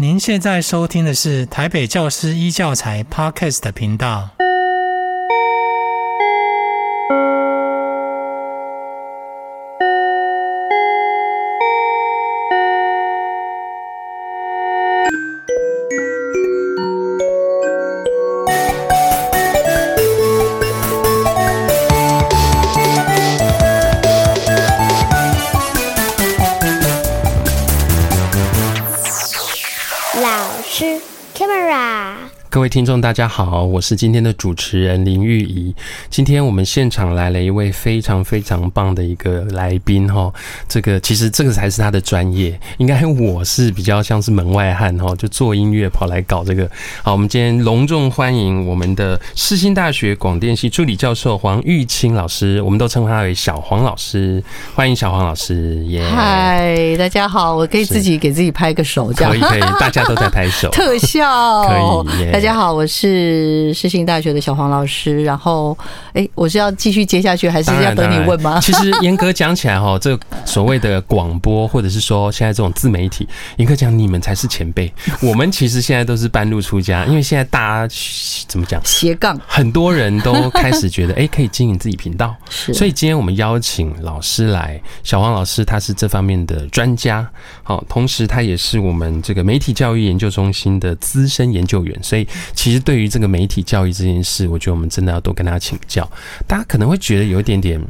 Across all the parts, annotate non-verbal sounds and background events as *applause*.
您现在收听的是台北教师一教材 Podcast 频道。众，大家好，我是今天的主持人林玉怡。今天我们现场来了一位非常非常棒的一个来宾哈，这个其实这个才是他的专业，应该我是比较像是门外汉哈，就做音乐跑来搞这个。好，我们今天隆重欢迎我们的世新大学广电系助理教授黄玉清老师，我们都称呼他为小黄老师。欢迎小黄老师，耶！嗨，大家好，我可以自己给自己拍个手，这样可以可以，大家都在拍手，*laughs* 特效可以耶。大家好，我是世新大学的小黄老师。然后，哎，我是要继续接下去，还是要等你问吗？其实严格讲起来，哈，这个所谓的广播，或者是说现在这种自媒体，严格讲，你们才是前辈。*laughs* 我们其实现在都是半路出家，因为现在大家怎么讲斜杠，很多人都开始觉得，哎，可以经营自己频道。*laughs* 是，所以今天我们邀请老师来，小黄老师他是这方面的专家，好，同时他也是我们这个媒体教育研究中心的资深研究员，所以。其实对于这个媒体教育这件事，我觉得我们真的要多跟他请教。大家可能会觉得有一点点，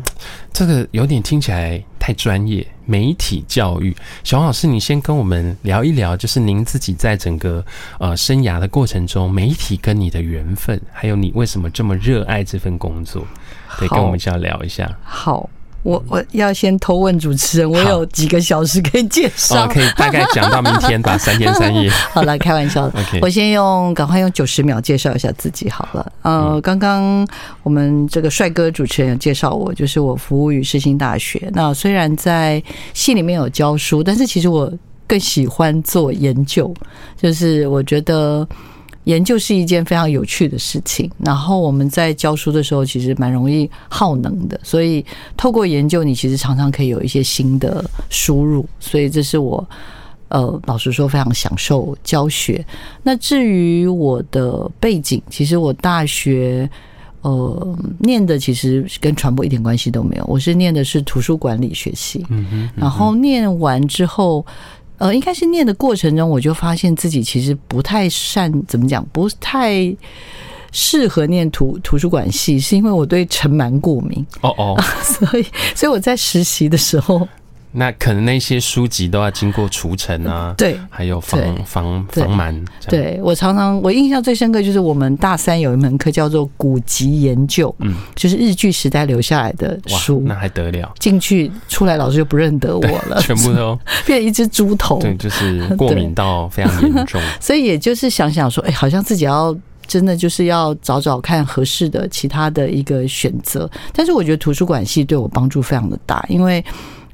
这个有点听起来太专业。媒体教育，小王老师，你先跟我们聊一聊，就是您自己在整个呃生涯的过程中，媒体跟你的缘分，还有你为什么这么热爱这份工作，可以跟我们这样聊一下。好。我我要先偷问主持人，我有几个小时可以介绍？哦，可以大概讲到明天吧，三天三夜。*laughs* 好了，开玩笑的。*laughs* Okay. 我先用赶快用九十秒介绍一下自己好了。呃，刚刚我们这个帅哥主持人有介绍我，就是我服务于世新大学。那虽然在系里面有教书，但是其实我更喜欢做研究，就是我觉得。研究是一件非常有趣的事情，然后我们在教书的时候，其实蛮容易耗能的，所以透过研究，你其实常常可以有一些新的输入，所以这是我呃，老实说非常享受教学。那至于我的背景，其实我大学呃念的其实跟传播一点关系都没有，我是念的是图书管理学系，嗯，然后念完之后。呃，应该是念的过程中，我就发现自己其实不太善，怎么讲，不太适合念图图书馆系，是因为我对尘螨过敏。哦哦，*laughs* 所以，所以我在实习的时候。那可能那些书籍都要经过除尘啊，对，还有防防防螨。对，我常常我印象最深刻就是我们大三有一门课叫做古籍研究，嗯，就是日据时代留下来的书，那还得了？进去出来，老师就不认得我了，*laughs* 全部都 *laughs* 变成一只猪头。对，就是 *laughs* 过敏到非常严重。所以也就是想想说，哎，好像自己要真的就是要找找看合适的其他的一个选择。但是我觉得图书馆系对我帮助非常的大，因为。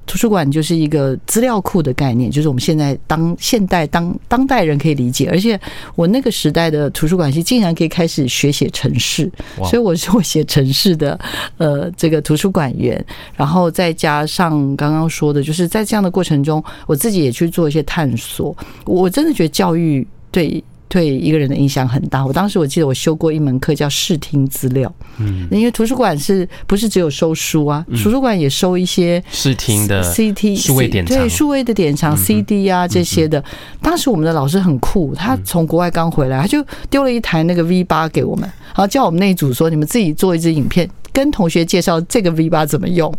图书馆就是一个资料库的概念，就是我们现在当现代当当代人可以理解。而且我那个时代的图书馆系竟然可以开始学写城市，所以我是会写城市的。呃，这个图书馆员，然后再加上刚刚说的，就是在这样的过程中，我自己也去做一些探索。我真的觉得教育对。对一个人的影响很大。我当时我记得我修过一门课叫视听资料，嗯，因为图书馆是不是只有收书啊？图书馆也收一些视听的 CT 数位典藏，对数位的典藏 CD 啊这些的。当时我们的老师很酷，他从国外刚回来，他就丢了一台那个 V 八给我们，然后叫我们那一组说：“你们自己做一支影片，跟同学介绍这个 V 八怎么用。”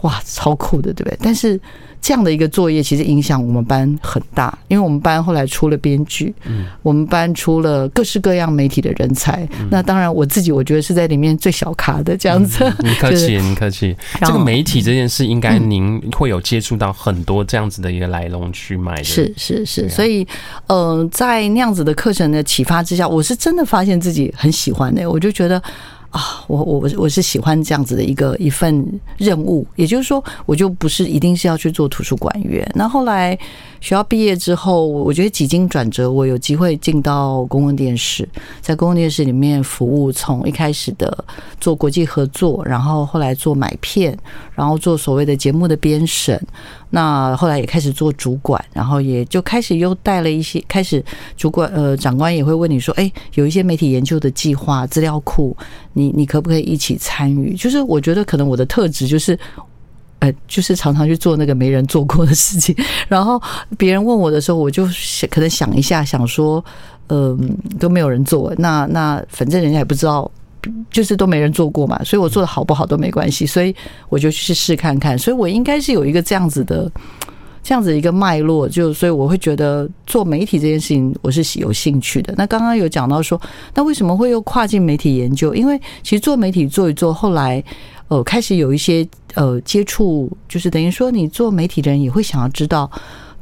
哇，超酷的，对不对？但是这样的一个作业其实影响我们班很大，因为我们班后来出了编剧，嗯，我们班出了各式各样媒体的人才。嗯、那当然，我自己我觉得是在里面最小咖的这样子。你、嗯、客气，*laughs* 你客气。这个媒体这件事，应该您会有接触到很多这样子的一个来龙去脉的。是是是，所以，呃，在那样子的课程的启发之下，我是真的发现自己很喜欢的，我就觉得。啊，我我我是喜欢这样子的一个一份任务，也就是说，我就不是一定是要去做图书馆员。那后来学校毕业之后，我觉得几经转折，我有机会进到公共电视，在公共电视里面服务，从一开始的做国际合作，然后后来做买片，然后做所谓的节目的编审，那后来也开始做主管，然后也就开始又带了一些，开始主管呃长官也会问你说，哎，有一些媒体研究的计划资料库，你你可不可以一起参与？就是我觉得可能我的特质就是。呃，就是常常去做那个没人做过的事情，*laughs* 然后别人问我的时候，我就可能想一下，想说，嗯、都没有人做，那那反正人家也不知道，就是都没人做过嘛，所以我做的好不好都没关系，所以我就去试看看，所以我应该是有一个这样子的，这样子一个脉络，就所以我会觉得做媒体这件事情我是有兴趣的。那刚刚有讲到说，那为什么会又跨进媒体研究？因为其实做媒体做一做，后来。呃，开始有一些呃接触，就是等于说，你做媒体的人也会想要知道。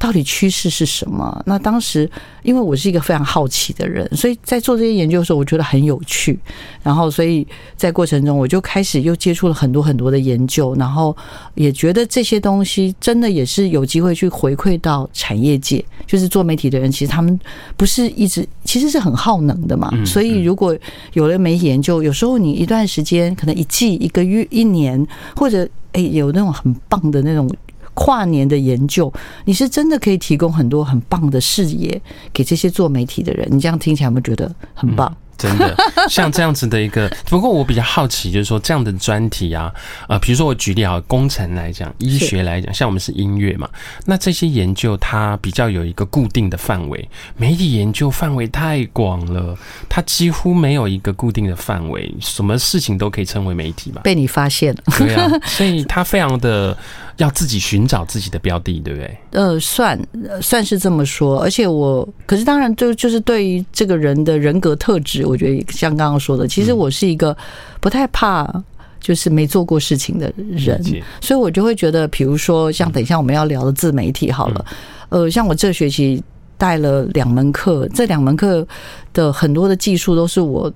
到底趋势是什么？那当时因为我是一个非常好奇的人，所以在做这些研究的时候，我觉得很有趣。然后，所以在过程中，我就开始又接触了很多很多的研究，然后也觉得这些东西真的也是有机会去回馈到产业界。就是做媒体的人，其实他们不是一直其实是很耗能的嘛。所以如果有了媒体研究，有时候你一段时间，可能一季、一个月、一年，或者诶有那种很棒的那种。跨年的研究，你是真的可以提供很多很棒的视野给这些做媒体的人。你这样听起来有没有觉得很棒？真的，*laughs* 像这样子的一个，不过我比较好奇，就是说这样的专题啊，呃，比如说我举例啊，工程来讲，医学来讲，像我们是音乐嘛，那这些研究它比较有一个固定的范围，媒体研究范围太广了，它几乎没有一个固定的范围，什么事情都可以称为媒体嘛。被你发现了，对啊，所以它非常的要自己寻找自己的标的，对不对？呃，算算是这么说，而且我，可是当然就就是对于这个人的人格特质。我觉得像刚刚说的，其实我是一个不太怕就是没做过事情的人，所以我就会觉得，比如说像等一下我们要聊的自媒体好了，呃，像我这学期带了两门课，这两门课的很多的技术都是我。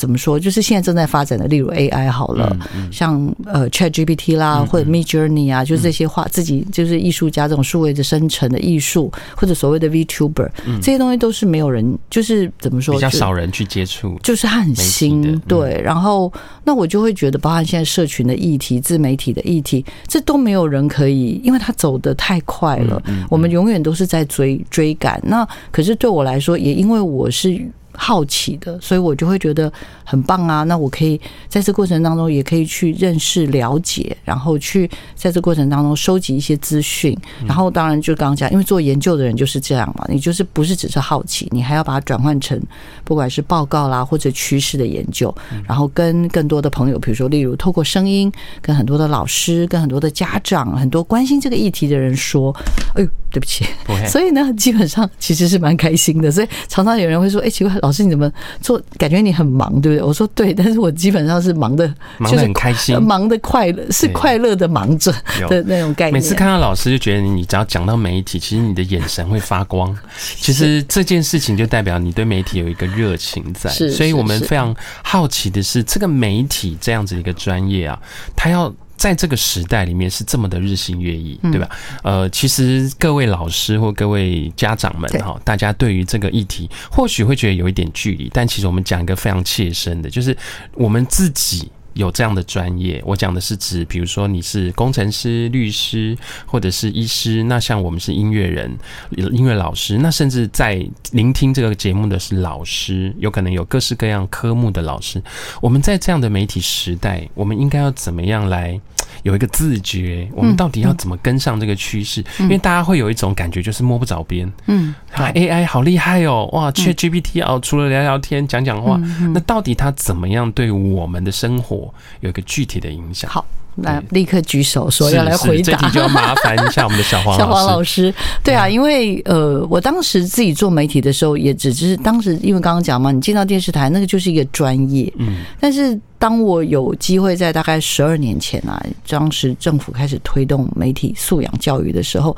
怎么说？就是现在正在发展的，例如 AI 好了，像呃 ChatGPT 啦，或者 Midjourney 啊，就是这些画自己就是艺术家这种数位的生成的艺术，或者所谓的 VTuber，这些东西都是没有人，就是怎么说，比较少人去接触，就是它很新，对。然后那我就会觉得，包含现在社群的议题、自媒体的议题，这都没有人可以，因为它走的太快了，我们永远都是在追追赶。那可是对我来说，也因为我是。好奇的，所以我就会觉得很棒啊！那我可以在这过程当中，也可以去认识、了解，然后去在这过程当中收集一些资讯。然后当然就刚刚讲，因为做研究的人就是这样嘛，你就是不是只是好奇，你还要把它转换成不管是报告啦或者趋势的研究，然后跟更多的朋友，比如说例如透过声音，跟很多的老师、跟很多的家长、很多关心这个议题的人说：“哎呦，对不起。”所以呢，基本上其实是蛮开心的。所以常常有人会说：“哎，奇怪，老。”老师，你怎么做？感觉你很忙，对不对？我说对，*laughs* 但是我基本上是忙的，忙得很开心，忙的快乐，是快乐的忙着的那种概念。每次看到老师，就觉得你只要讲到媒体，其实你的眼神会发光。*laughs* 其实这件事情就代表你对媒体有一个热情在。所以我们非常好奇的是，这个媒体这样子一个专业啊，它要。在这个时代里面是这么的日新月异，对吧？呃，其实各位老师或各位家长们哈，大家对于这个议题或许会觉得有一点距离，但其实我们讲一个非常切身的，就是我们自己。有这样的专业，我讲的是指，比如说你是工程师、律师，或者是医师，那像我们是音乐人、音乐老师，那甚至在聆听这个节目的是老师，有可能有各式各样科目的老师。我们在这样的媒体时代，我们应该要怎么样来有一个自觉？我们到底要怎么跟上这个趋势？因为大家会有一种感觉，就是摸不着边。嗯啊，AI 好厉害哦，哇，ChatGPT 哦，除了聊聊天、讲讲话，那到底它怎么样对我们的生活？有一个具体的影响。好，来立刻举手说要来回答。这题就要麻烦一下我们的小黄小黄老师。对啊，因为呃，我当时自己做媒体的时候，也只是当时因为刚刚讲嘛，你进到电视台那个就是一个专业。嗯。但是当我有机会在大概十二年前啊，当时政府开始推动媒体素养教育的时候，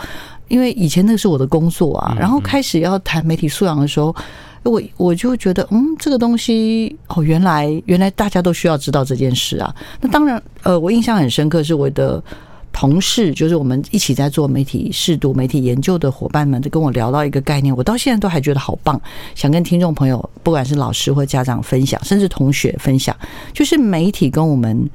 因为以前那个是我的工作啊，然后开始要谈媒体素养的时候。我我就觉得，嗯，这个东西哦，原来原来大家都需要知道这件事啊。那当然，呃，我印象很深刻，是我的同事，就是我们一起在做媒体识读、媒体研究的伙伴们，就跟我聊到一个概念，我到现在都还觉得好棒，想跟听众朋友，不管是老师或家长分享，甚至同学分享，就是媒体跟我们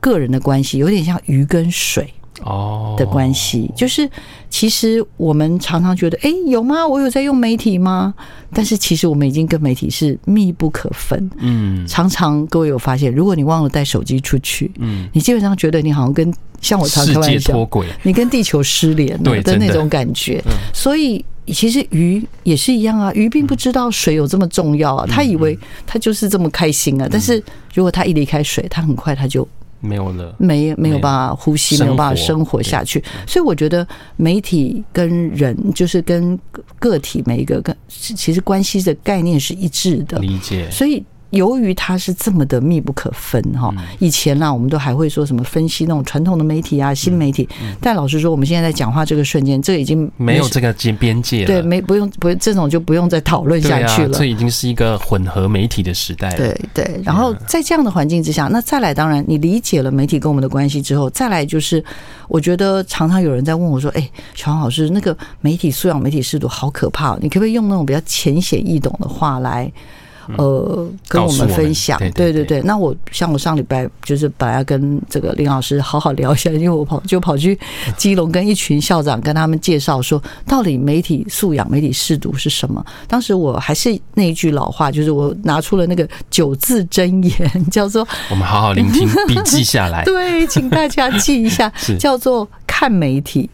个人的关系有点像鱼跟水。哦，的关系就是，其实我们常常觉得，哎，有吗？我有在用媒体吗？但是其实我们已经跟媒体是密不可分。嗯，常常各位有发现，如果你忘了带手机出去，嗯，你基本上觉得你好像跟像我常开玩笑，你跟地球失联了的那种感觉。所以其实鱼也是一样啊，鱼并不知道水有这么重要啊，他以为他就是这么开心啊。但是如果他一离开水，他很快他就。没有了，没没有办法呼吸，没有办法生活下去，所以我觉得媒体跟人就是跟个体每一个跟其实关系的概念是一致的，理解，所以。由于它是这么的密不可分哈，以前呢，我们都还会说什么分析那种传统的媒体啊、新媒体，但老实说，我们现在在讲话这个瞬间，这已经没有这个边边界了，对，没不用不这种就不用再讨论下去了，这已经是一个混合媒体的时代了。对对，然后在这样的环境之下，那再来，当然你理解了媒体跟我们的关系之后，再来就是，我觉得常常有人在问我说：“哎，小黄老师，那个媒体素养、媒体识读好可怕，你可不可以用那种比较浅显易懂的话来？”呃，跟我们分享，对对对。那我像我上礼拜就是本来要跟这个林老师好好聊一下，因为我跑就跑去基隆跟一群校长跟他们介绍说，到底媒体素养、媒体适读是什么。当时我还是那一句老话，就是我拿出了那个九字真言，叫做“我们好好聆听，笔记下来”。*laughs* 对，请大家记一下，*laughs* 叫做看媒体、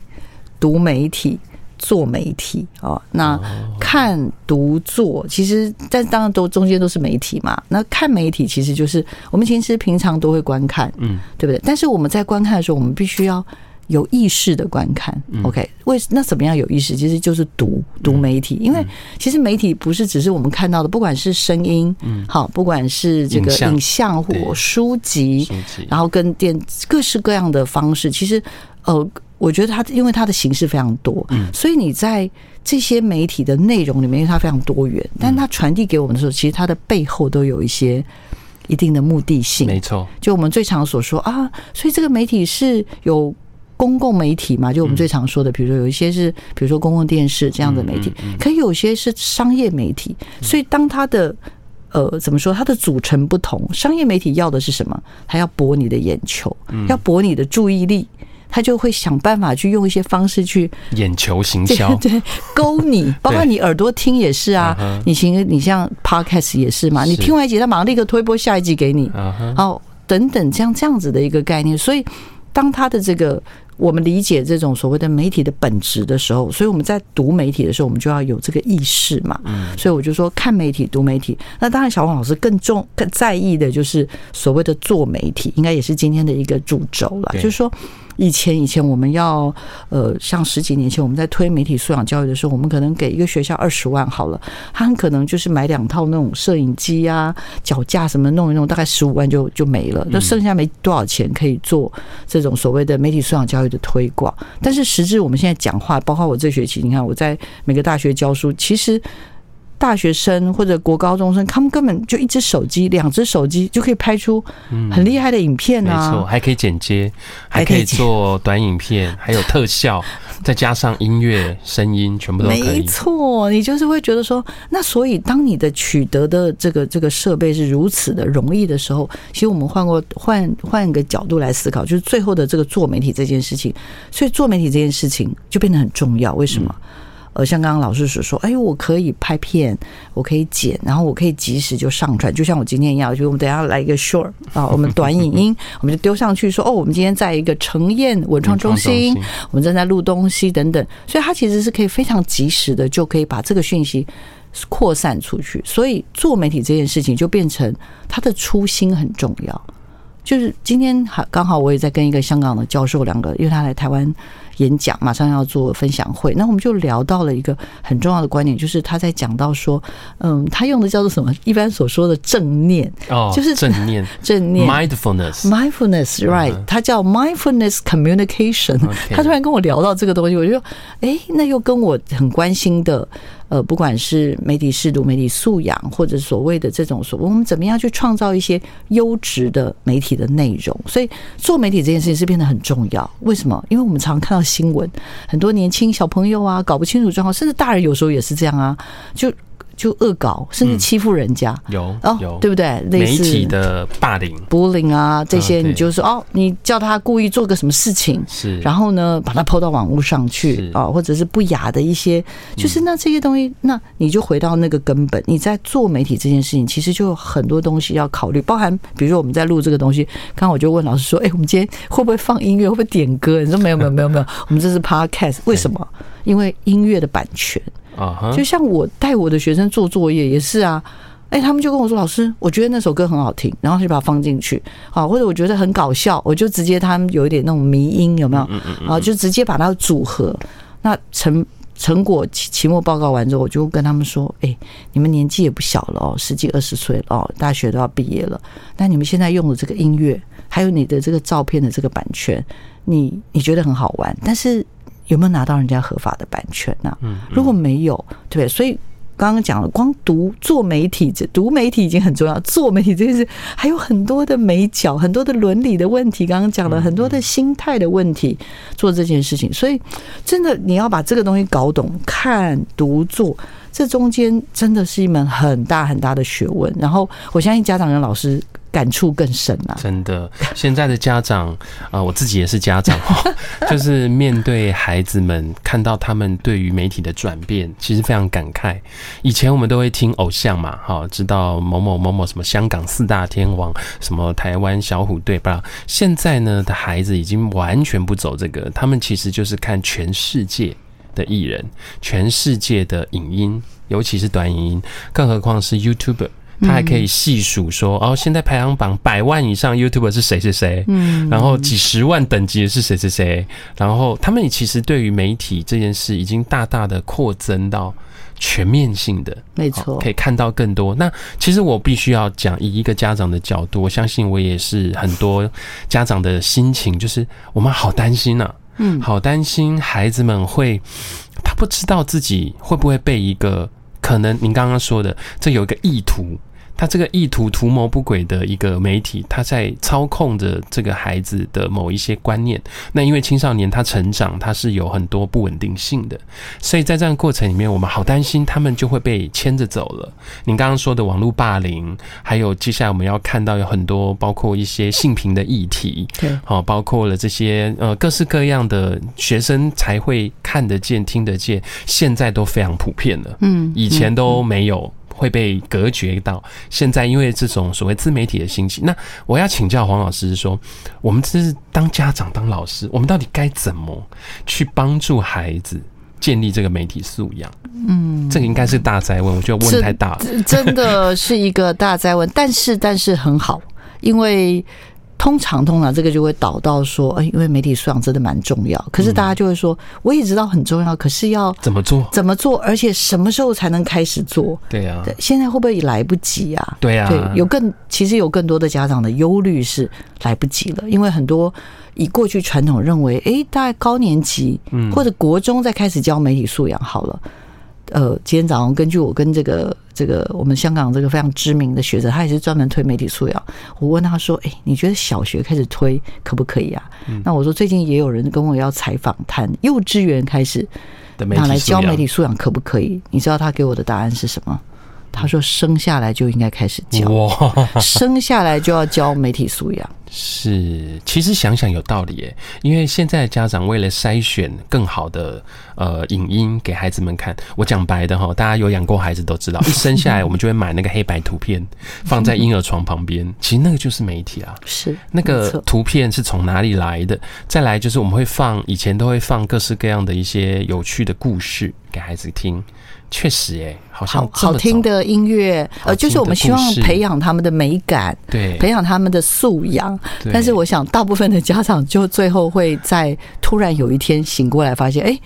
读媒体。做媒体哦，那看、读、做，其实但当然都中间都是媒体嘛。那看媒体其实就是我们其实平常都会观看，嗯，对不对？但是我们在观看的时候，我们必须要有意识的观看。OK，为那怎么样有意识？其实就是读读媒体，因为其实媒体不是只是我们看到的，不管是声音，嗯，好，不管是这个影像或书籍，然后跟电各式各样的方式，其实呃。我觉得它因为它的形式非常多，所以你在这些媒体的内容里面，因为它非常多元，但它传递给我们的时候，其实它的背后都有一些一定的目的性。没错，就我们最常所说啊，所以这个媒体是有公共媒体嘛？就我们最常说的，比如说有一些是，比如说公共电视这样的媒体，可以有些是商业媒体。所以当它的呃怎么说，它的组成不同，商业媒体要的是什么？它要博你的眼球，要博你的注意力。他就会想办法去用一些方式去眼球行销，*laughs* 对，勾你，*laughs* 包括你耳朵听也是啊。你行，你像 Podcast 也是嘛，你听完一集，他马上立刻推播下一集给你，好，等等，这样这样子的一个概念。所以，当他的这个我们理解这种所谓的媒体的本质的时候，所以我们在读媒体的时候，我们就要有这个意识嘛。所以我就说，看媒体、读媒体。那当然，小王老师更重、更在意的就是所谓的做媒体，应该也是今天的一个主轴了，就是说。以前以前我们要呃，像十几年前我们在推媒体素养教育的时候，我们可能给一个学校二十万好了，他很可能就是买两套那种摄影机啊、脚架什么弄一弄，大概十五万就就没了，那剩下没多少钱可以做这种所谓的媒体素养教育的推广。但是实质我们现在讲话，包括我这学期，你看我在每个大学教书，其实。大学生或者国高中生，他们根本就一只手机、两只手机就可以拍出很厉害的影片啊！没错，还可以剪接，还可以做短影片，还有特效，*laughs* 再加上音乐、声音，全部都可以。没错，你就是会觉得说，那所以当你的取得的这个这个设备是如此的容易的时候，其实我们换过换换一个角度来思考，就是最后的这个做媒体这件事情，所以做媒体这件事情就变得很重要。为什么？嗯呃，像刚刚老师所说，哎，我可以拍片，我可以剪，然后我可以及时就上传，就像我今天一样，就我们等下来一个 short 啊，我们短影音，我们就丢上去说，哦，我们今天在一个诚燕文创中心，我们正在录东西等等，所以它其实是可以非常及时的就可以把这个讯息扩散出去，所以做媒体这件事情就变成它的初心很重要。就是今天好刚好我也在跟一个香港的教授两个，因为他来台湾。演讲马上要做分享会，那我们就聊到了一个很重要的观点，就是他在讲到说，嗯，他用的叫做什么？一般所说的正念哦，就是正念，*laughs* 正念，mindfulness，mindfulness，right？他叫 mindfulness communication。他突然跟我聊到这个东西，我就说，哎，那又跟我很关心的。呃，不管是媒体适度、媒体素养，或者所谓的这种所，我们怎么样去创造一些优质的媒体的内容？所以做媒体这件事情是变得很重要。为什么？因为我们常看到新闻，很多年轻小朋友啊，搞不清楚状况，甚至大人有时候也是这样啊，就。就恶搞，甚至欺负人家，有哦，有。对不对？类似媒体的霸凌、bullying 啊，这些你就说哦，你叫他故意做个什么事情，是，然后呢，把它 po 到网络上去啊，或者是不雅的一些，就是那这些东西，那你就回到那个根本，你在做媒体这件事情，其实就有很多东西要考虑，包含比如说我们在录这个东西，刚刚我就问老师说，哎，我们今天会不会放音乐，会不会点歌？你说没有没有没有没有，我们这是 podcast，为什么？因为音乐的版权。就像我带我的学生做作业也是啊，哎，他们就跟我说：“老师，我觉得那首歌很好听，然后就把它放进去，好，或者我觉得很搞笑，我就直接他们有一点那种迷音，有没有？啊，就直接把它组合。那成成果期期末报告完之后，我就跟他们说：哎，你们年纪也不小了哦，十几二十岁了哦，大学都要毕业了。那你们现在用的这个音乐，还有你的这个照片的这个版权，你你觉得很好玩，但是。”有没有拿到人家合法的版权呢？如果没有，对不对？所以刚刚讲了，光读做媒体，这读媒体已经很重要。做媒体这件事还有很多的美角，很多的伦理的问题。刚刚讲了很多的心态的问题，做这件事情。所以真的，你要把这个东西搞懂，看、读、做，这中间真的是一门很大很大的学问。然后我相信家长跟老师。感触更深啊！真的，现在的家长啊，我自己也是家长哦，*laughs* 就是面对孩子们，看到他们对于媒体的转变，其实非常感慨。以前我们都会听偶像嘛，哈，知道某某某某什么香港四大天王，什么台湾小虎队吧。现在呢的孩子已经完全不走这个，他们其实就是看全世界的艺人，全世界的影音，尤其是短影音，更何况是 YouTube。他还可以细数说，哦，现在排行榜百万以上 YouTuber 是谁谁谁，嗯，然后几十万等级的是谁谁谁，然后他们其实对于媒体这件事已经大大的扩增到全面性的，没错，可以看到更多。那其实我必须要讲，以一个家长的角度，我相信我也是很多家长的心情，就是我们好担心呐，嗯，好担心孩子们会，他不知道自己会不会被一个可能您刚刚说的，这有一个意图。他这个意图图谋不轨的一个媒体，他在操控着这个孩子的某一些观念。那因为青少年他成长，他是有很多不稳定性的，所以在这样的过程里面，我们好担心他们就会被牵着走了。您刚刚说的网络霸凌，还有接下来我们要看到有很多包括一些性平的议题，对，好，包括了这些呃各式各样的学生才会看得见、听得见，现在都非常普遍了。嗯，以前都没有。会被隔绝到现在，因为这种所谓自媒体的兴起，那我要请教黄老师说，我们这是当家长、当老师，我们到底该怎么去帮助孩子建立这个媒体素养？嗯，这个应该是大灾问，我觉得问太大了，真的是一个大灾问。但是，但是很好，因为。通常，通常这个就会导到说，哎，因为媒体素养真的蛮重要。可是大家就会说，我也知道很重要，可是要怎么做？怎么做？而且什么时候才能开始做？对呀，现在会不会来不及啊？对呀，对，有更其实有更多的家长的忧虑是来不及了，因为很多以过去传统认为，哎，大概高年级或者国中再开始教媒体素养好了。呃，今天早上根据我跟这个这个我们香港这个非常知名的学者，他也是专门推媒体素养。我问他说：“哎，你觉得小学开始推可不可以啊？”那我说最近也有人跟我要采访，谈幼稚园开始拿来教媒体素养可不可以？你知道他给我的答案是什么？他说：“生下来就应该开始教，生下来就要教媒体素养。”是，其实想想有道理耶，因为现在家长为了筛选更好的呃影音给孩子们看，我讲白的哈，大家有养过孩子都知道，*laughs* 一生下来我们就会买那个黑白图片放在婴儿床旁边，*laughs* 其实那个就是媒体啊，是那个图片是从哪里来的？再来就是我们会放，以前都会放各式各样的一些有趣的故事给孩子听。确实，哎，好像好听的音乐，呃，就是我们希望培养他们的美感，对，培养他们的素养。但是，我想大部分的家长就最后会在突然有一天醒过来，发现，哎，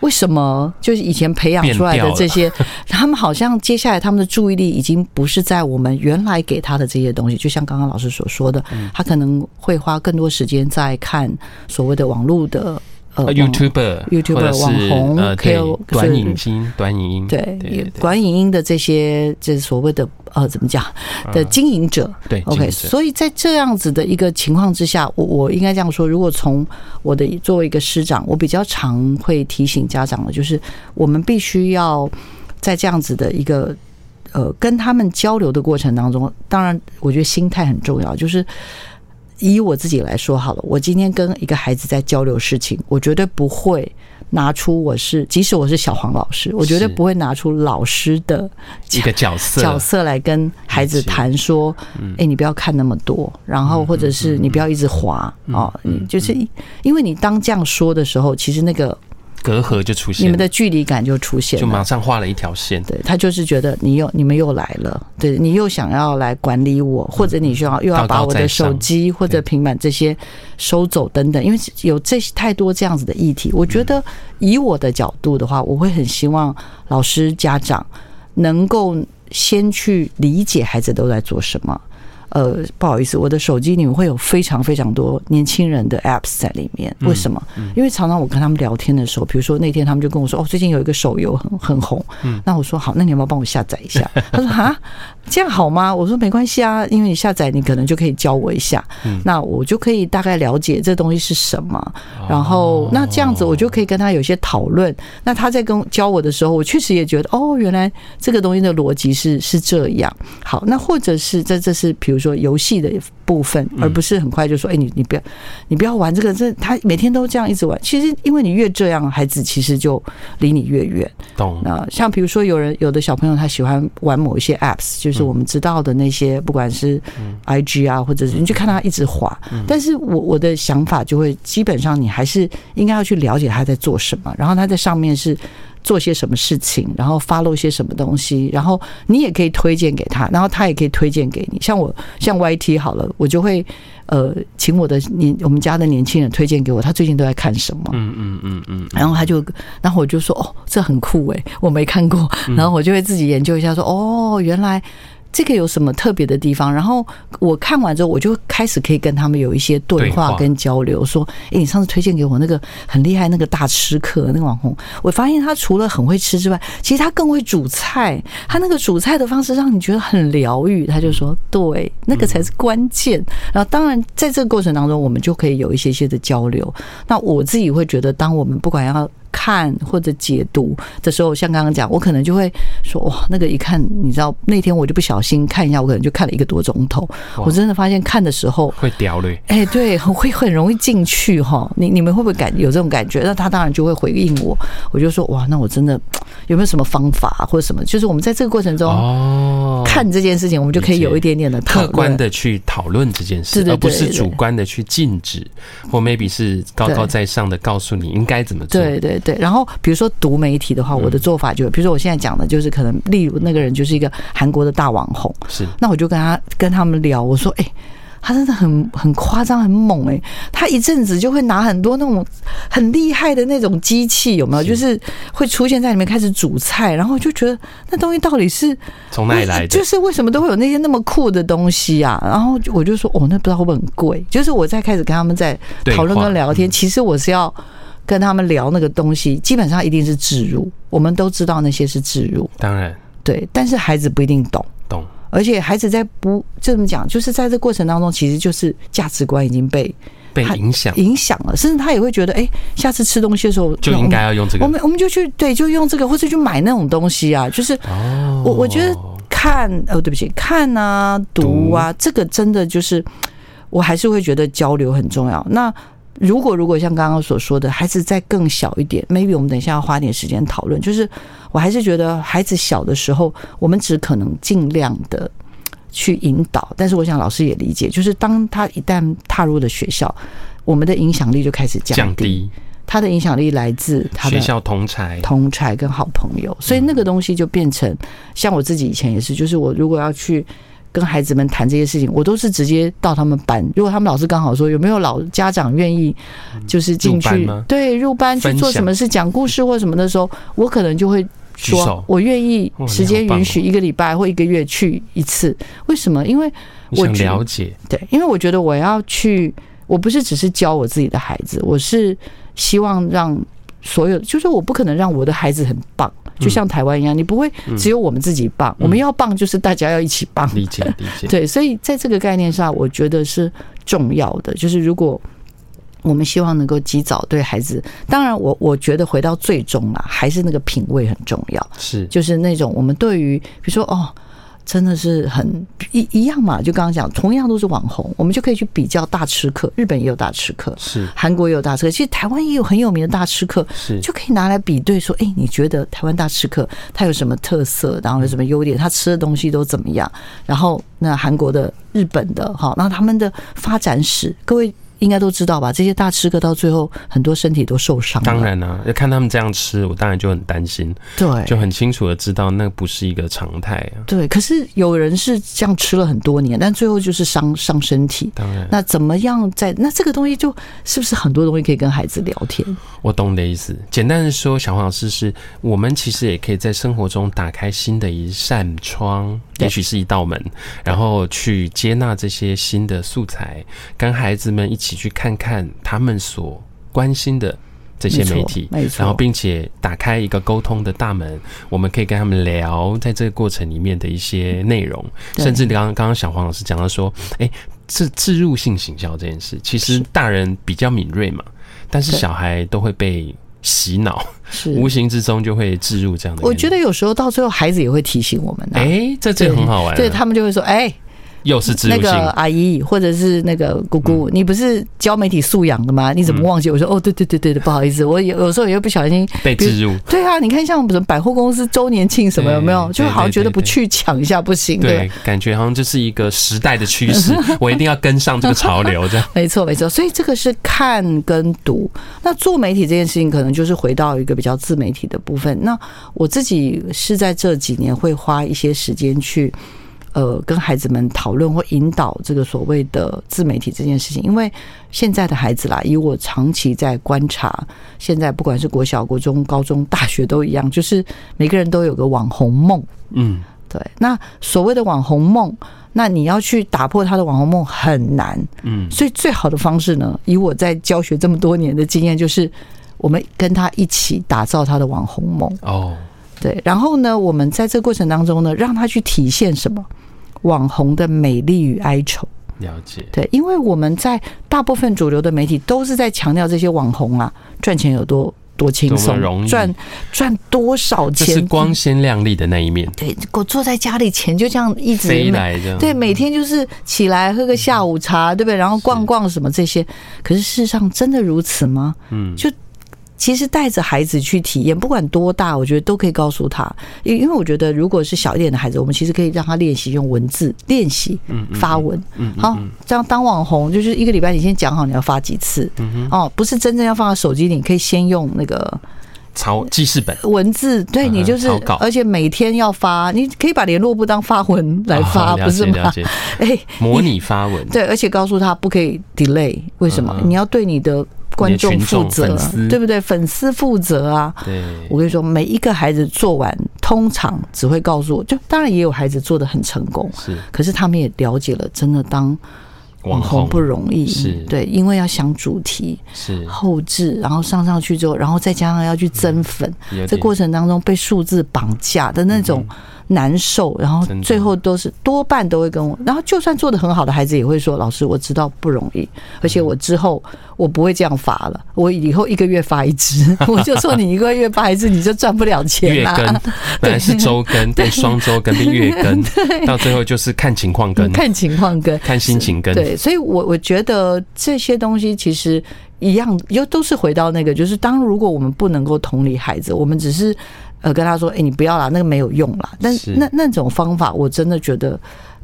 为什么就是以前培养出来的这些，*laughs* 他们好像接下来他们的注意力已经不是在我们原来给他的这些东西。就像刚刚老师所说的，他可能会花更多时间在看所谓的网络的。呃 YouTuber，YouTuber 网红，呃，对，短影音，短影音，对，短影音的这些，就是所谓的呃，怎么讲的经营者，对，OK。所以在这样子的一个情况之下，我我应该这样说：如果从我的作为一个师长，我比较常会提醒家长的，就是我们必须要在这样子的一个呃跟他们交流的过程当中，当然，我觉得心态很重要，就是。以我自己来说好了，我今天跟一个孩子在交流事情，我绝对不会拿出我是，即使我是小黄老师，我绝对不会拿出老师的一个角色。角色来跟孩子谈说，哎，你不要看那么多，然后或者是你不要一直滑啊，你就是因为你当这样说的时候，其实那个。隔阂就出现，你们的距离感就出现，就马上画了一条线。对，他就是觉得你又你们又来了，对，你又想要来管理我，或者你需要又要把我的手机或者平板这些收走等等，因为有这些太多这样子的议题。我觉得以我的角度的话，我会很希望老师家长能够先去理解孩子都在做什么。呃，不好意思，我的手机里面会有非常非常多年轻人的 apps 在里面。为什么？因为常常我跟他们聊天的时候，比如说那天他们就跟我说：“哦，最近有一个手游很很红。”那我说：“好，那你要不要帮我下载一下？” *laughs* 他说：“哈，这样好吗？”我说：“没关系啊，因为你下载，你可能就可以教我一下。那我就可以大概了解这东西是什么。然后那这样子，我就可以跟他有些讨论。那他在跟教我的时候，我确实也觉得哦，原来这个东西的逻辑是是这样。好，那或者是这这是比如。说游戏的部分，而不是很快就说：“哎，你你不要，你不要玩这个。”这他每天都这样一直玩。其实，因为你越这样，孩子其实就离你越远。懂。那像比如说，有人有的小朋友他喜欢玩某一些 apps，就是我们知道的那些，不管是 IG 啊，或者是你去看他一直滑。但是我我的想法就会，基本上你还是应该要去了解他在做什么，然后他在上面是。做些什么事情，然后 follow 些什么东西，然后你也可以推荐给他，然后他也可以推荐给你。像我，像 YT 好了，我就会呃请我的年我们家的年轻人推荐给我，他最近都在看什么？嗯嗯嗯嗯。然后他就，然后我就说哦，这很酷诶，我没看过。然后我就会自己研究一下说，说哦，原来。这个有什么特别的地方？然后我看完之后，我就开始可以跟他们有一些对话跟交流。说，哎，你上次推荐给我那个很厉害那个大吃客那个网红，我发现他除了很会吃之外，其实他更会煮菜。他那个煮菜的方式让你觉得很疗愈。他就说，对，那个才是关键。然后当然在这个过程当中，我们就可以有一些些的交流。那我自己会觉得，当我们不管要。看或者解读的时候，像刚刚讲，我可能就会说哇，那个一看，你知道那天我就不小心看一下，我可能就看了一个多钟头。我真的发现看的时候会掉泪，哎，对，*laughs* 会很容易进去哈。你你们会不会感有这种感觉？那他当然就会回应我，我就说哇，那我真的有没有什么方法或者什么？就是我们在这个过程中哦，看这件事情，我们就可以有一点点的客观的去讨论这件事，而不是主观的去禁止，或 maybe 是高高在上的告诉你应该怎么做。对对。对，然后比如说读媒体的话，我的做法就，比如说我现在讲的就是可能，例如那个人就是一个韩国的大网红，是，那我就跟他跟他们聊，我说，哎，他真的很很夸张，很猛，哎，他一阵子就会拿很多那种很厉害的那种机器，有没有？就是会出现在里面开始煮菜，然后就觉得那东西到底是从哪里来的？就是为什么都会有那些那么酷的东西啊？然后我就说，哦，那不知道会不会很贵？就是我在开始跟他们在讨论跟聊天，其实我是要。跟他们聊那个东西，基本上一定是置入。我们都知道那些是置入，当然对。但是孩子不一定懂，懂。而且孩子在不这么讲，就是在这过程当中，其实就是价值观已经被被影响影响了，甚至他也会觉得，哎，下次吃东西的时候就应该要用这个。我们我们就去对，就用这个，或者去买那种东西啊。就是我我觉得看哦，对不起，看啊，读啊，这个真的就是，我还是会觉得交流很重要。那。如果如果像刚刚所说的，孩子再更小一点，maybe 我们等一下要花点时间讨论。就是我还是觉得孩子小的时候，我们只可能尽量的去引导。但是我想老师也理解，就是当他一旦踏入了学校，我们的影响力就开始降低。他的影响力来自他的学校同才、同才跟好朋友，所以那个东西就变成像我自己以前也是，就是我如果要去。跟孩子们谈这些事情，我都是直接到他们班。如果他们老师刚好说有没有老家长愿意，就是进去对入班去做什么事，讲故事或什么的时候，我可能就会说，我愿意时间允许一个礼拜或一个月去一次。为什么？因为我了解，对，因为我觉得我要去，我不是只是教我自己的孩子，我是希望让所有，就是我不可能让我的孩子很棒，就像台湾一样，你不会只有我们自己棒，我们要棒就是大家要一起棒。理解 *laughs* 理解。对，所以在这个概念上，我觉得是重要的。就是如果我们希望能够及早对孩子，当然我我觉得回到最终啊，还是那个品味很重要。是，就是那种我们对于，比如说哦。真的是很一一样嘛？就刚刚讲，同样都是网红，我们就可以去比较大吃客。日本也有大吃客，是韩国也有大吃客，其实台湾也有很有名的大吃客，是就可以拿来比对说，哎，你觉得台湾大吃客他有什么特色？然后有什么优点？他吃的东西都怎么样？然后那韩国的、日本的，哈，那他们的发展史，各位。应该都知道吧？这些大吃客到最后很多身体都受伤。当然啦、啊，要看他们这样吃，我当然就很担心。对，就很清楚的知道那不是一个常态啊。对，可是有人是这样吃了很多年，但最后就是伤伤身体。当然，那怎么样在那这个东西就是不是很多东西可以跟孩子聊天？我懂你的意思。简单的说，小黄老师是我们其实也可以在生活中打开新的一扇窗，也许是一道门，然后去接纳这些新的素材，跟孩子们一起。一起去看看他们所关心的这些媒体，然后并且打开一个沟通的大门，我们可以跟他们聊在这个过程里面的一些内容，甚至刚刚刚刚小黄老师讲到说，哎，自自入性行销这件事，其实大人比较敏锐嘛，但是小孩都会被洗脑，是。无形之中就会置入这样的。我觉得有时候到最后孩子也会提醒我们，哎，这这很好玩，对他们就会说，哎。又是那个阿姨，或者是那个姑姑，你不是教媒体素养的吗？你怎么忘记？我说哦，对对对对的，不好意思，我有有时候也会不小心被植入。对啊，你看像什么百货公司周年庆什么有没有？就好像觉得不去抢一下不行。对，感觉好像这是一个时代的趋势，*laughs* 我一定要跟上这个潮流。这样 *laughs* 没错没错，所以这个是看跟读。那做媒体这件事情，可能就是回到一个比较自媒体的部分。那我自己是在这几年会花一些时间去。呃，跟孩子们讨论或引导这个所谓的自媒体这件事情，因为现在的孩子啦，以我长期在观察，现在不管是国小、国中、高中、大学都一样，就是每个人都有个网红梦。嗯，对。那所谓的网红梦，那你要去打破他的网红梦很难。嗯，所以最好的方式呢，以我在教学这么多年的经验，就是我们跟他一起打造他的网红梦。哦，对。然后呢，我们在这个过程当中呢，让他去体现什么？网红的美丽与哀愁，了解。对，因为我们在大部分主流的媒体都是在强调这些网红啊，赚钱有多多轻松，赚赚多少钱，是光鲜亮丽的那一面。对，我坐在家里，钱就这样一直飞来这样。对，每天就是起来喝个下午茶，对不对？然后逛逛什么这些。可是事实上真的如此吗？嗯，就。其实带着孩子去体验，不管多大，我觉得都可以告诉他。因因为我觉得，如果是小一点的孩子，我们其实可以让他练习用文字练习发文。好，这样当网红就是一个礼拜，你先讲好你要发几次。哦，不是真正要放在手机里，你可以先用那个抄记事本文字。对，你就是，而且每天要发，你可以把联络簿当发文来发，*laughs* 不是吗？*laughs* 哎，模拟发文。对，而且告诉他不可以 delay，为什么？你要对你的。观众负责，对不对？粉丝负责啊！对，我跟你说，每一个孩子做完，通常只会告诉我，就当然也有孩子做的很成功，是。可是他们也了解了，真的当网红不容易，是对，因为要想主题，是后置，然后上上去之后，然后再加上要去增粉，这过程当中被数字绑架的那种。难受，然后最后都是多半都会跟我，然后就算做得很好的孩子也会说：“老师，我知道不容易，而且我之后我不会这样发了，我以后一个月发一支。*laughs* ”我就说：“你一个月发一支，你就赚不了钱了。”月更本来是周更，变双周更变月更，*laughs* 到最后就是看情况更，看情况更，看心情更。对，所以我我觉得这些东西其实一样，又都是回到那个，就是当如果我们不能够同理孩子，我们只是。呃，跟他说，哎、欸，你不要啦，那个没有用啦。但是那那种方法，我真的觉得。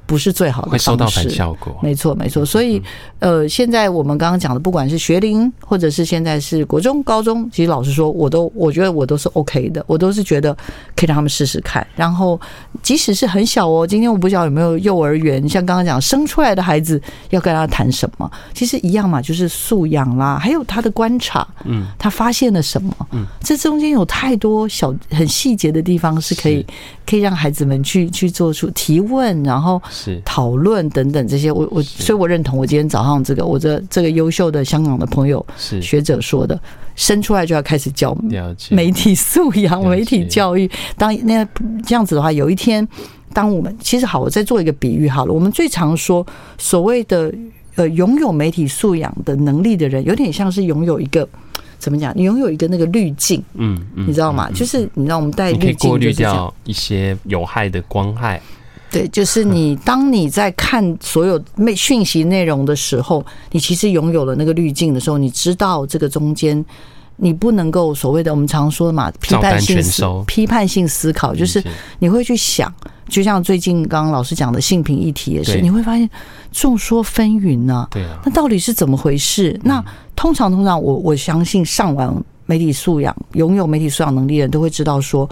不是最好的方式，会收到反效果。没错，没错。所以，呃，现在我们刚刚讲的，不管是学龄，或者是现在是国中、高中，其实老实说，我都我觉得我都是 OK 的，我都是觉得可以让他们试试看。然后，即使是很小哦，今天我不晓得有没有幼儿园，像刚刚讲生出来的孩子要跟他谈什么，其实一样嘛，就是素养啦，还有他的观察，嗯，他发现了什么，嗯，这中间有太多小很细节的地方是可以可以让孩子们去去做出提问，然后是讨论等等这些。我我所以我认同，我今天早上这个我这这个优秀的香港的朋友是学者说的，生出来就要开始教媒体素养、媒体教育。当那这样子的话，有一天，当我们其实好，我再做一个比喻好了。我们最常说所谓的呃拥有媒体素养的能力的人，有点像是拥有一个。怎么讲？你拥有一个那个滤镜，嗯，你知道吗？就是你知道我们带滤镜，过滤掉一些有害的光害。对，就是你当你在看所有内讯息内容的时候，你其实拥有了那个滤镜的时候，你知道这个中间。你不能够所谓的我们常说的嘛，批判性思批判性思考，就是你会去想，就像最近刚刚老师讲的性平议题也是，你会发现众说纷纭呢。对啊，那到底是怎么回事？那通常通常我我相信上完媒体素养、拥有媒体素养能力的人都会知道说。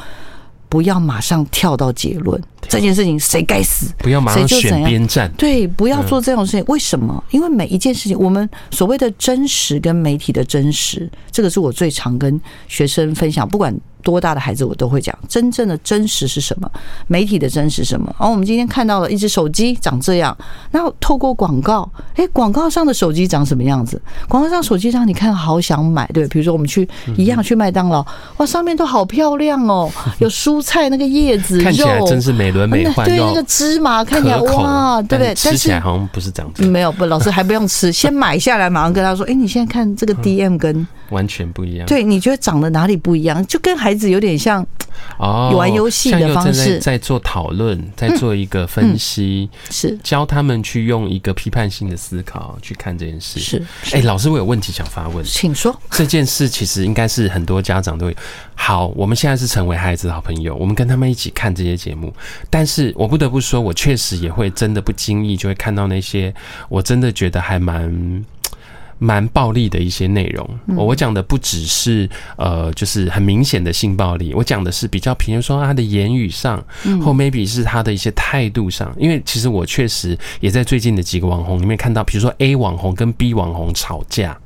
不要马上跳到结论，这件事情谁该死？不要马上选边站。对，不要做这种事情。为什么？因为每一件事情，我们所谓的真实跟媒体的真实，这个是我最常跟学生分享，不管。多大的孩子我都会讲，真正的真实是什么？媒体的真实什么？然后我们今天看到了一只手机长这样，然后透过广告，哎，广告上的手机长什么样子？广告上手机上你看好想买，对，比如说我们去一样去麦当劳，哇，上面都好漂亮哦，*laughs* 有蔬菜那个叶子，看起来真是美轮美奂，对，那个芝麻看起来哇，对不对？吃起来好像不是长这样，没有不，老师还不用吃，*laughs* 先买下来，马上跟他说，哎，你现在看这个 DM 跟。完全不一样。对，你觉得长得哪里不一样？就跟孩子有点像哦，玩游戏的方式，在做讨论，在做一个分析，是教他们去用一个批判性的思考去看这件事。是，哎，老师，我有问题想发问，请说。这件事其实应该是很多家长都会。好，我们现在是成为孩子的好朋友，我们跟他们一起看这些节目。但是我不得不说，我确实也会真的不经意就会看到那些，我真的觉得还蛮。蛮暴力的一些内容，我讲的不只是呃，就是很明显的性暴力，我讲的是比较，比如说他的言语上，或 maybe 是他的一些态度上，因为其实我确实也在最近的几个网红里面看到，比如说 A 网红跟 B 网红吵架。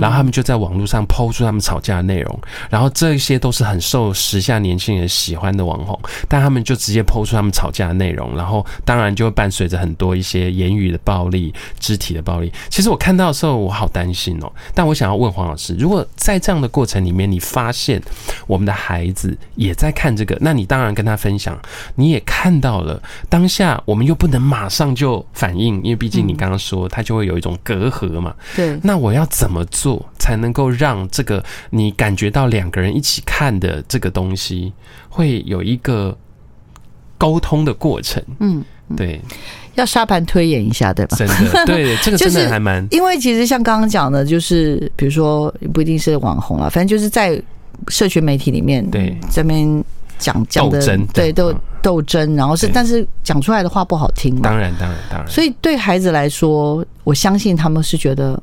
然后他们就在网络上 PO 出他们吵架的内容，然后这些都是很受时下年轻人喜欢的网红，但他们就直接 PO 出他们吵架的内容，然后当然就会伴随着很多一些言语的暴力、肢体的暴力。其实我看到的时候，我好担心哦。但我想要问黄老师，如果在这样的过程里面，你发现我们的孩子也在看这个，那你当然跟他分享，你也看到了当下，我们又不能马上就反应，因为毕竟你刚刚说他就会有一种隔阂嘛。对，那我要怎么做才能够让这个你感觉到两个人一起看的这个东西会有一个沟通的过程？嗯，对，要沙盘推演一下，对吧？真的，对，这个真的还蛮……因为其实像刚刚讲的，就是比如说不一定是网红了，反正就是在社群媒体里面，对这边讲讲的，对斗斗争，然后是，但是讲出来的话不好听嘛，当然，当然，当然。所以对孩子来说，我相信他们是觉得。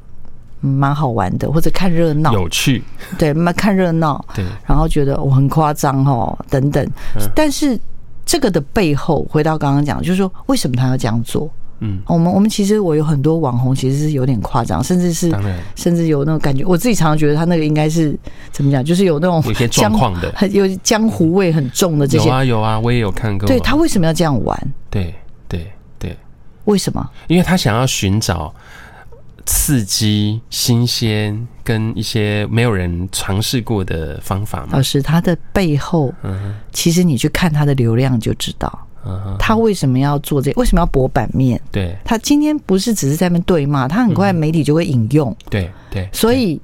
蛮好玩的，或者看热闹，有趣，对，蛮看热闹，对，然后觉得我很夸张哦，等等。但是这个的背后，回到刚刚讲，就是说为什么他要这样做？嗯，我们我们其实我有很多网红，其实是有点夸张，甚至是，甚至有那种感觉。我自己常常觉得他那个应该是怎么讲，就是有那种有些状况的，*laughs* 很有江湖味很重的这些。有啊有啊，我也有看过。对，他为什么要这样玩？对对对，为什么？因为他想要寻找。刺激、新鲜，跟一些没有人尝试过的方法嘛。老师，他的背后，其实你去看他的流量就知道，他为什么要做这，为什么要博版面？对，他今天不是只是在那边对骂，他很快媒体就会引用。对对，所以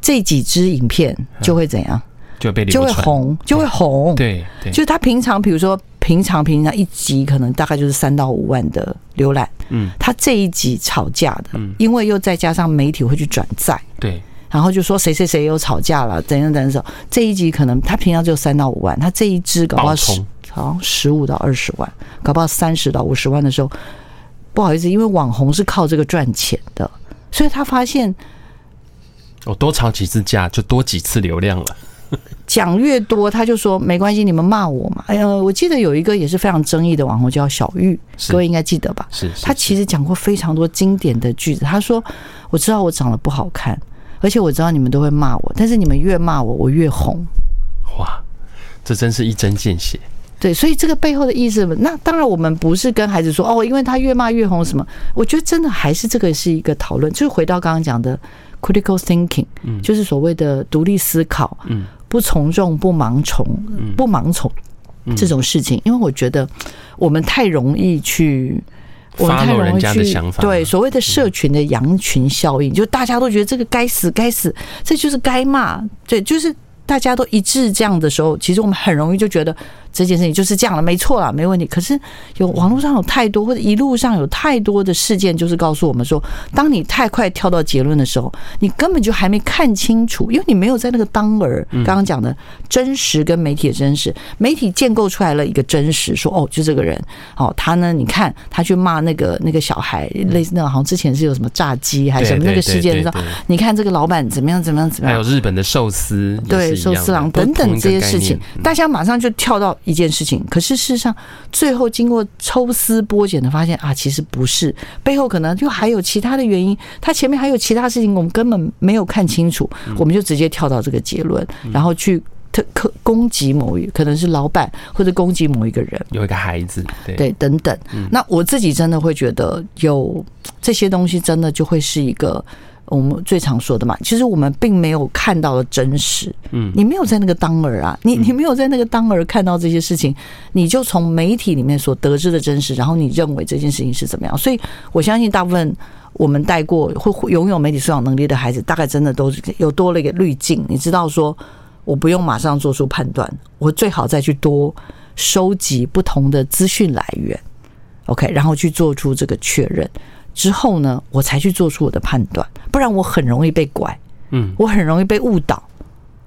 这几支影片就会怎样？就被就会红，就会红。对对，就是他平常，比如说。平常平常一集可能大概就是三到五万的浏览，嗯，他这一集吵架的，嗯，因为又再加上媒体会去转载，对，然后就说谁谁谁又吵架了，怎样怎样，这一集可能他平常就三到五万，他这一支搞不好十，好像十五到二十万，搞不好三十到五十万的时候，不好意思，因为网红是靠这个赚钱的，所以他发现，我多吵几次架就多几次流量了。讲越多，他就说没关系，你们骂我嘛。哎呀，我记得有一个也是非常争议的网红叫小玉，各位应该记得吧？是，他其实讲过非常多经典的句子。他说：“我知道我长得不好看，而且我知道你们都会骂我，但是你们越骂我，我越红。”哇，这真是一针见血。对，所以这个背后的意思，那当然我们不是跟孩子说哦，因为他越骂越红什么。我觉得真的还是这个是一个讨论，就是回到刚刚讲的 critical thinking，嗯，就是所谓的独立思考，嗯，不从众、不盲从、不盲从这种事情，因为我觉得我们太容易去，我们太容易去对所谓的社群的羊群效应，就大家都觉得这个该死该死，这就是该骂，对，就是大家都一致这样的时候，其实我们很容易就觉得。这件事情就是这样了，没错了，没问题。可是有网络上有太多，或者一路上有太多的事件，就是告诉我们说，当你太快跳到结论的时候，你根本就还没看清楚，因为你没有在那个当儿。刚刚讲的真实跟媒体的真实，媒体建构出来了一个真实，说哦，就这个人，哦，他呢，你看他去骂那个那个小孩，类似那个好像之前是有什么炸鸡还是什么那个事件的时候，你看这个老板怎么样怎么样怎么样，还有日本的寿司，对寿司郎等等这些事情，大家马上就跳到。一件事情，可是事实上，最后经过抽丝剥茧的发现啊，其实不是，背后可能就还有其他的原因，他前面还有其他事情，我们根本没有看清楚，我们就直接跳到这个结论，然后去特可攻击某一可能是老板，或者攻击某一个人，有一个孩子，对，对等等。那我自己真的会觉得，有这些东西，真的就会是一个。我们最常说的嘛，其实我们并没有看到的真实。嗯，你没有在那个当儿啊，你你没有在那个当儿看到这些事情，你就从媒体里面所得知的真实，然后你认为这件事情是怎么样？所以我相信大部分我们带过会拥有媒体素养能力的孩子，大概真的都有多了一个滤镜。你知道，说我不用马上做出判断，我最好再去多收集不同的资讯来源，OK，然后去做出这个确认。之后呢，我才去做出我的判断，不然我很容易被拐，嗯，我很容易被误导，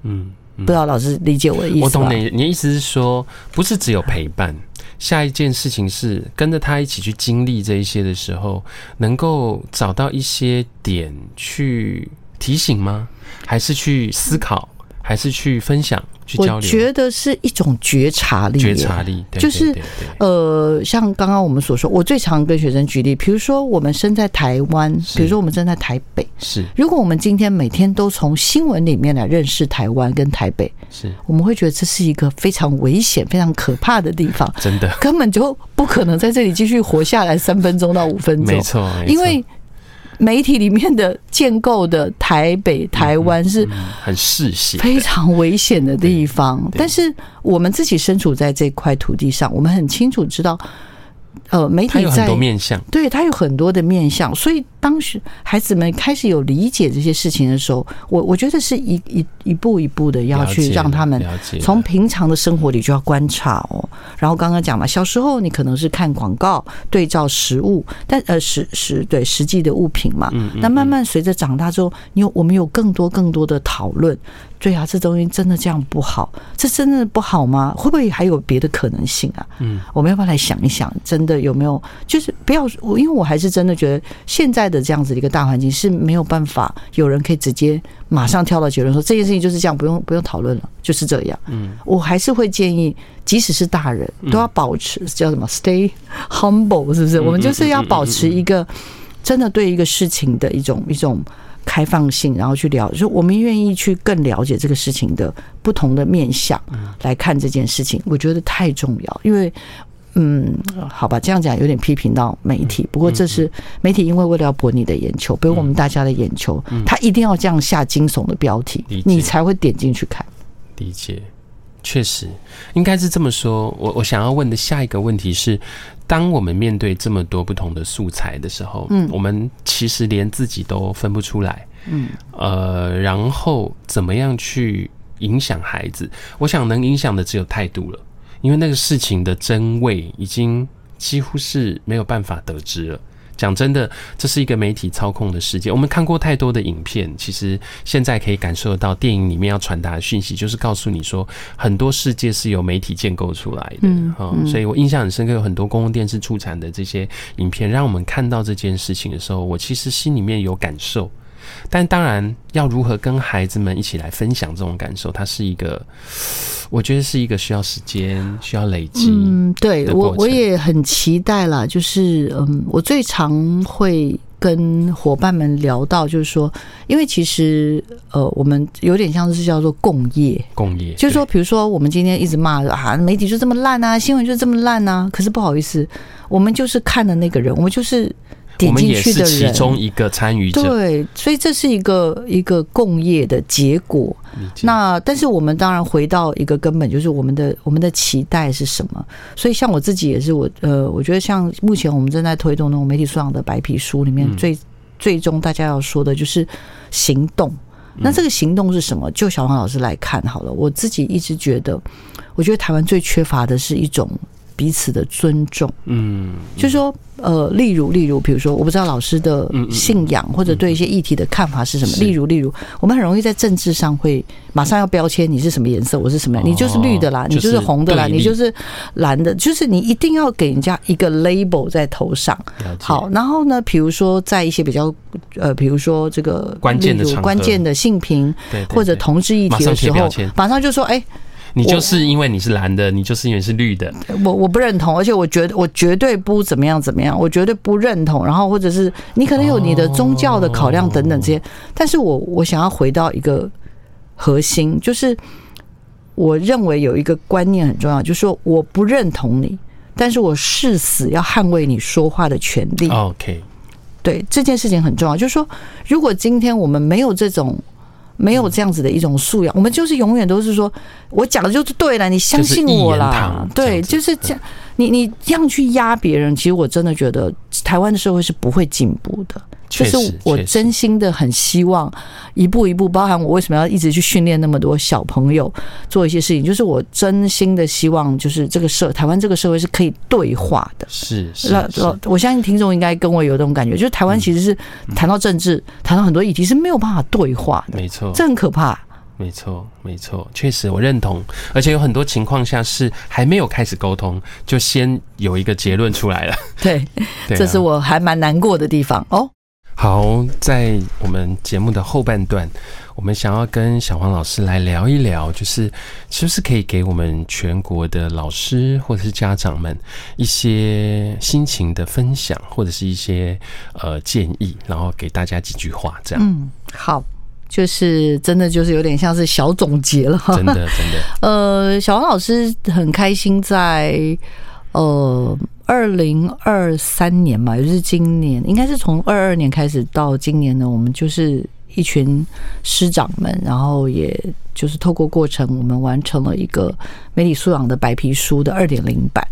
嗯，不知道老师理解我的意思吗？我懂你，你的意思是说，不是只有陪伴，下一件事情是跟着他一起去经历这一些的时候，能够找到一些点去提醒吗？还是去思考？还是去分享？我觉得是一种觉察力，觉察力就是呃，像刚刚我们所说，我最常跟学生举例，比如说我们身在台湾，比如说我们身在台北，是。如果我们今天每天都从新闻里面来认识台湾跟台北，是。我们会觉得这是一个非常危险、非常可怕的地方，*laughs* 真的。根本就不可能在这里继续活下来三分钟到五分钟，没错，因为。媒体里面的建构的台北、台湾是很嗜血、非常危险的地方。但是我们自己身处在这块土地上，我们很清楚知道。呃，媒体在，很多面向，对，他有很多的面向，所以当时孩子们开始有理解这些事情的时候，我我觉得是一一一步一步的要去让他们从平常的生活里就要观察哦。然后刚刚讲嘛，小时候你可能是看广告对照实物，但呃实实对实际的物品嘛，那慢慢随着长大之后，你有我们有更多更多的讨论。对啊，这东西真的这样不好？这真的不好吗？会不会还有别的可能性啊？嗯，我们要不要来想一想，真的有没有？就是不要我，因为我还是真的觉得现在的这样子的一个大环境是没有办法有人可以直接马上跳到结论说这件事情就是这样，不用不用讨论了，就是这样。嗯，我还是会建议，即使是大人都要保持叫什么 “stay humble”，是不是？我们就是要保持一个真的对一个事情的一种一种。开放性，然后去了解，就我们愿意去更了解这个事情的不同的面向来看这件事情，我觉得太重要。因为，嗯，好吧，这样讲有点批评到媒体，不过这是媒体，因为为了要博你的眼球，博我们大家的眼球，他一定要这样下惊悚的标题，你才会点进去看。理解，确实应该是这么说。我我想要问的下一个问题是。当我们面对这么多不同的素材的时候，嗯，我们其实连自己都分不出来，嗯，呃，然后怎么样去影响孩子？我想能影响的只有态度了，因为那个事情的真伪已经几乎是没有办法得知了。讲真的，这是一个媒体操控的世界。我们看过太多的影片，其实现在可以感受得到，电影里面要传达的讯息，就是告诉你说，很多世界是由媒体建构出来的。嗯，嗯，所以我印象很深刻，有很多公共电视出产的这些影片，让我们看到这件事情的时候，我其实心里面有感受。但当然，要如何跟孩子们一起来分享这种感受，它是一个，我觉得是一个需要时间、需要累积。嗯，对，我我也很期待啦。就是嗯，我最常会跟伙伴们聊到，就是说，因为其实呃，我们有点像是叫做共业，共业，就是说，比如说我们今天一直骂啊，媒体就这么烂啊，新闻就这么烂啊，可是不好意思，我们就是看的那个人，我们就是。点进去的人，其中一个参与者，对，所以这是一个一个共业的结果。那但是我们当然回到一个根本，就是我们的我们的期待是什么？所以像我自己也是，我呃，我觉得像目前我们正在推动那种媒体素养的白皮书里面最，最最终大家要说的就是行动。那这个行动是什么？就小黄老师来看好了。我自己一直觉得，我觉得台湾最缺乏的是一种。彼此的尊重，嗯，就是说，呃，例如，例如，比如说，我不知道老师的信仰或者对一些议题的看法是什么。例如，例如，我们很容易在政治上会马上要标签你是什么颜色，我是什么样，你就是绿的啦，你就是红的啦，你就是蓝的，就是你一定要给人家一个 label 在头上。好，然后呢，比如说在一些比较呃，比如说这个关键的关键的性平或者同志议题的时候，马上就说，哎。你就是因为你是蓝的，你就是因为是绿的。我我不认同，而且我觉得我绝对不怎么样怎么样，我绝对不认同。然后或者是你可能有你的宗教的考量等等这些，但是我我想要回到一个核心，就是我认为有一个观念很重要，就是说我不认同你，但是我誓死要捍卫你说话的权利。OK，对，这件事情很重要，就是说如果今天我们没有这种。没有这样子的一种素养，我们就是永远都是说，我讲的就是对了，你相信我啦。对，就是这样。你你这样去压别人，其实我真的觉得台湾的社会是不会进步的。就是我真心的很希望一步一步，包含我为什么要一直去训练那么多小朋友做一些事情，就是我真心的希望，就是这个社台湾这个社会是可以对话的。是是，我相信听众应该跟我有这种感觉，就是台湾其实是谈到政治，谈到很多议题是没有办法对话的。没错，这很可怕。没错，没错，确实我认同，而且有很多情况下是还没有开始沟通，就先有一个结论出来了。对，*laughs* 这是我还蛮难过的地方哦。好，在我们节目的后半段，我们想要跟小黄老师来聊一聊，就是是不是可以给我们全国的老师或者是家长们一些心情的分享，或者是一些呃建议，然后给大家几句话，这样。嗯，好，就是真的就是有点像是小总结了，真的真的。呃，小黄老师很开心在呃。二零二三年嘛，也就是今年，应该是从二二年开始到今年呢，我们就是一群师长们，然后也就是透过过程，我们完成了一个媒体素养的白皮书的二点零版。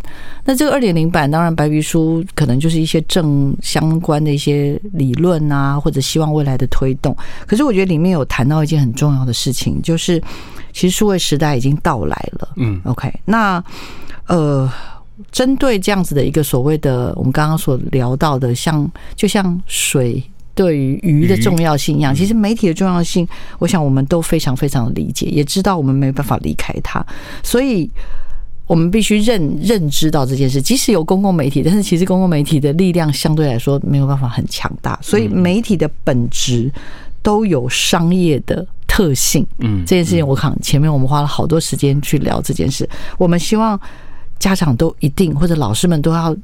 那这个二点零版，当然白皮书可能就是一些正相关的一些理论啊，或者希望未来的推动。可是我觉得里面有谈到一件很重要的事情，就是其实数位时代已经到来了。嗯，OK，那呃。针对这样子的一个所谓的我们刚刚所聊到的，像就像水对于鱼的重要性一样，其实媒体的重要性，我想我们都非常非常的理解，也知道我们没办法离开它，所以我们必须认认知到这件事。即使有公共媒体，但是其实公共媒体的力量相对来说没有办法很强大，所以媒体的本质都有商业的特性。嗯，这件事情我看前面我们花了好多时间去聊这件事，我们希望。家长都一定或者老师们都要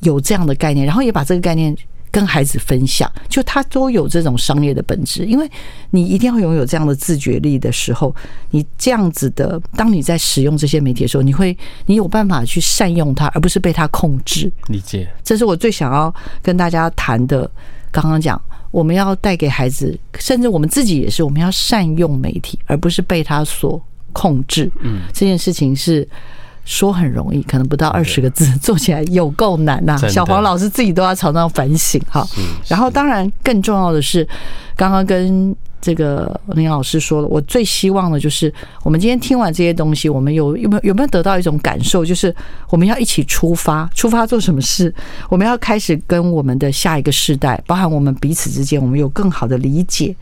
有这样的概念，然后也把这个概念跟孩子分享，就他都有这种商业的本质。因为你一定要拥有这样的自觉力的时候，你这样子的，当你在使用这些媒体的时候，你会你有办法去善用它，而不是被它控制。理解，这是我最想要跟大家谈的。刚刚讲，我们要带给孩子，甚至我们自己也是，我们要善用媒体，而不是被它所控制。嗯，这件事情是。说很容易，可能不到二十个字，做起来有够难呐、啊。小黄老师自己都要常常反省哈。然后，当然更重要的是，刚刚跟这个林老师说了，我最希望的就是，我们今天听完这些东西，我们有有没有有没有得到一种感受，就是我们要一起出发，出发做什么事？我们要开始跟我们的下一个世代，包含我们彼此之间，我们有更好的理解。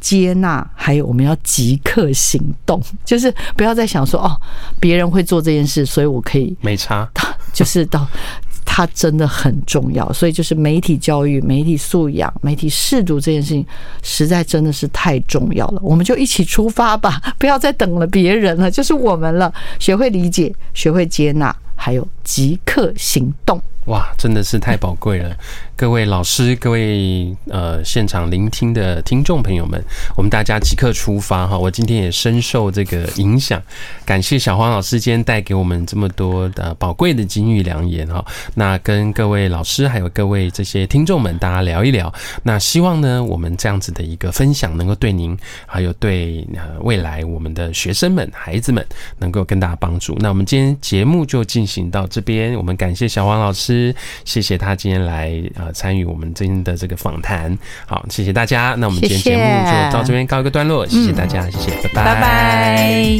接纳，还有我们要即刻行动，*laughs* 就是不要再想说哦，别人会做这件事，所以我可以没差。*laughs* 就是到它真的很重要，所以就是媒体教育、媒体素养、媒体识读这件事情，实在真的是太重要了。我们就一起出发吧，*laughs* 不要再等了别人了，就是我们了。学会理解，学会接纳，还有即刻行动。哇，真的是太宝贵了！各位老师，各位呃现场聆听的听众朋友们，我们大家即刻出发哈！我今天也深受这个影响，感谢小黄老师今天带给我们这么多的宝贵的金玉良言哈。那跟各位老师还有各位这些听众们，大家聊一聊。那希望呢，我们这样子的一个分享，能够对您还有对呃未来我们的学生们、孩子们，能够更大帮助。那我们今天节目就进行到这边，我们感谢小黄老师。谢谢他今天来呃参与我们今天的这个访谈，好，谢谢大家。那我们今天节目就到这边告一个段落，谢谢，大家，谢谢，拜拜。